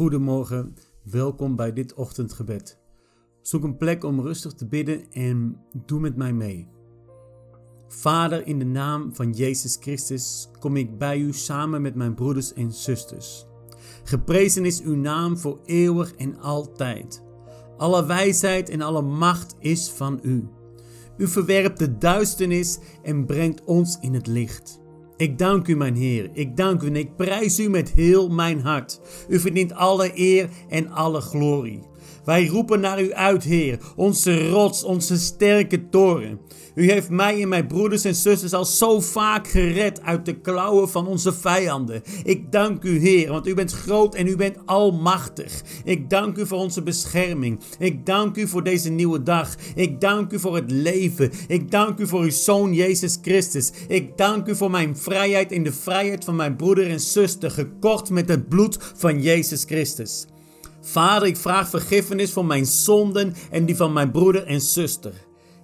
Goedemorgen, welkom bij dit ochtendgebed. Zoek een plek om rustig te bidden en doe met mij mee. Vader, in de naam van Jezus Christus kom ik bij u samen met mijn broeders en zusters. Geprezen is uw naam voor eeuwig en altijd. Alle wijsheid en alle macht is van u. U verwerpt de duisternis en brengt ons in het licht. Ik dank u, mijn Heer. Ik dank u en ik prijs u met heel mijn hart. U verdient alle eer en alle glorie. Wij roepen naar u uit, Heer, onze rots, onze sterke toren. U heeft mij en mijn broeders en zusters al zo vaak gered uit de klauwen van onze vijanden. Ik dank u, Heer, want u bent groot en u bent almachtig. Ik dank u voor onze bescherming. Ik dank u voor deze nieuwe dag. Ik dank u voor het leven. Ik dank u voor uw Zoon Jezus Christus. Ik dank u voor mijn vrijheid en de vrijheid van mijn broeder en zuster, gekocht met het bloed van Jezus Christus. Vader, ik vraag vergiffenis voor mijn zonden en die van mijn broeder en zuster.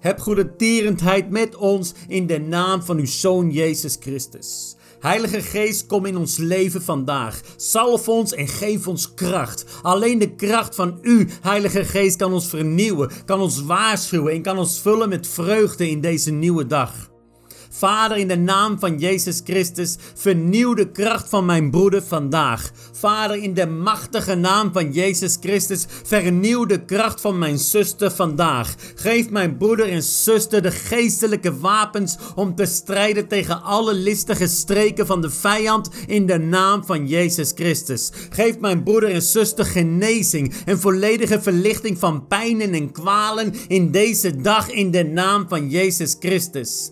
Heb goede tierendheid met ons in de naam van uw Zoon Jezus Christus. Heilige Geest, kom in ons leven vandaag. Salf ons en geef ons kracht. Alleen de kracht van U, Heilige Geest, kan ons vernieuwen, kan ons waarschuwen en kan ons vullen met vreugde in deze nieuwe dag. Vader, in de naam van Jezus Christus, vernieuw de kracht van mijn broeder vandaag. Vader, in de machtige naam van Jezus Christus, vernieuw de kracht van mijn zuster vandaag. Geef mijn broeder en zuster de geestelijke wapens om te strijden tegen alle listige streken van de vijand in de naam van Jezus Christus. Geef mijn broeder en zuster genezing en volledige verlichting van pijnen en kwalen in deze dag in de naam van Jezus Christus.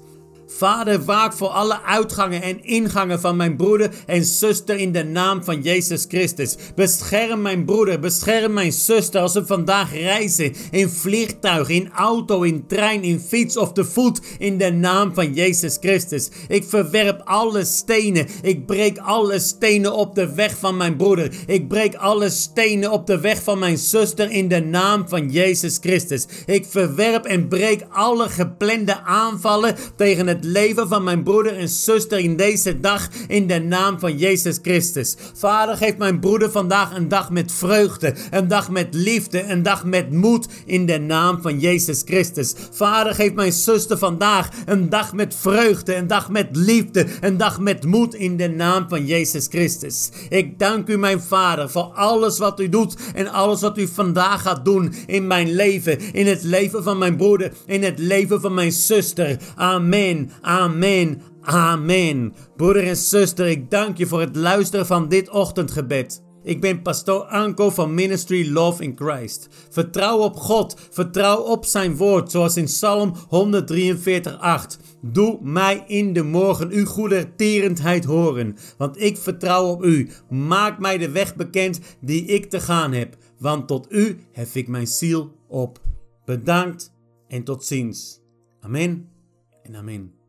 Vader, waak voor alle uitgangen en ingangen van mijn broeder en zuster in de naam van Jezus Christus. Bescherm mijn broeder, bescherm mijn zuster als ze vandaag reizen in vliegtuig, in auto, in trein, in fiets of te voet in de naam van Jezus Christus. Ik verwerp alle stenen. Ik breek alle stenen op de weg van mijn broeder. Ik breek alle stenen op de weg van mijn zuster in de naam van Jezus Christus. Ik verwerp en breek alle geplande aanvallen tegen het leven van mijn broeder en zuster in deze dag in de naam van Jezus Christus. Vader, geef mijn broeder vandaag een dag met vreugde, een dag met liefde, een dag met moed in de naam van Jezus Christus. Vader, geef mijn zuster vandaag een dag met vreugde, een dag met liefde, een dag met moed in de naam van Jezus Christus. Ik dank u, mijn Vader, voor alles wat u doet en alles wat u vandaag gaat doen in mijn leven, in het leven van mijn broeder, in het leven van mijn zuster. Amen. Amen. Amen. Broeder en zuster, ik dank je voor het luisteren van dit ochtendgebed. Ik ben pastoor Anko van Ministry Love in Christ. Vertrouw op God, vertrouw op zijn woord, zoals in Psalm 143:8. Doe mij in de morgen uw goede tierendheid horen, want ik vertrouw op u. Maak mij de weg bekend die ik te gaan heb, want tot u hef ik mijn ziel op. Bedankt en tot ziens. Amen en amen.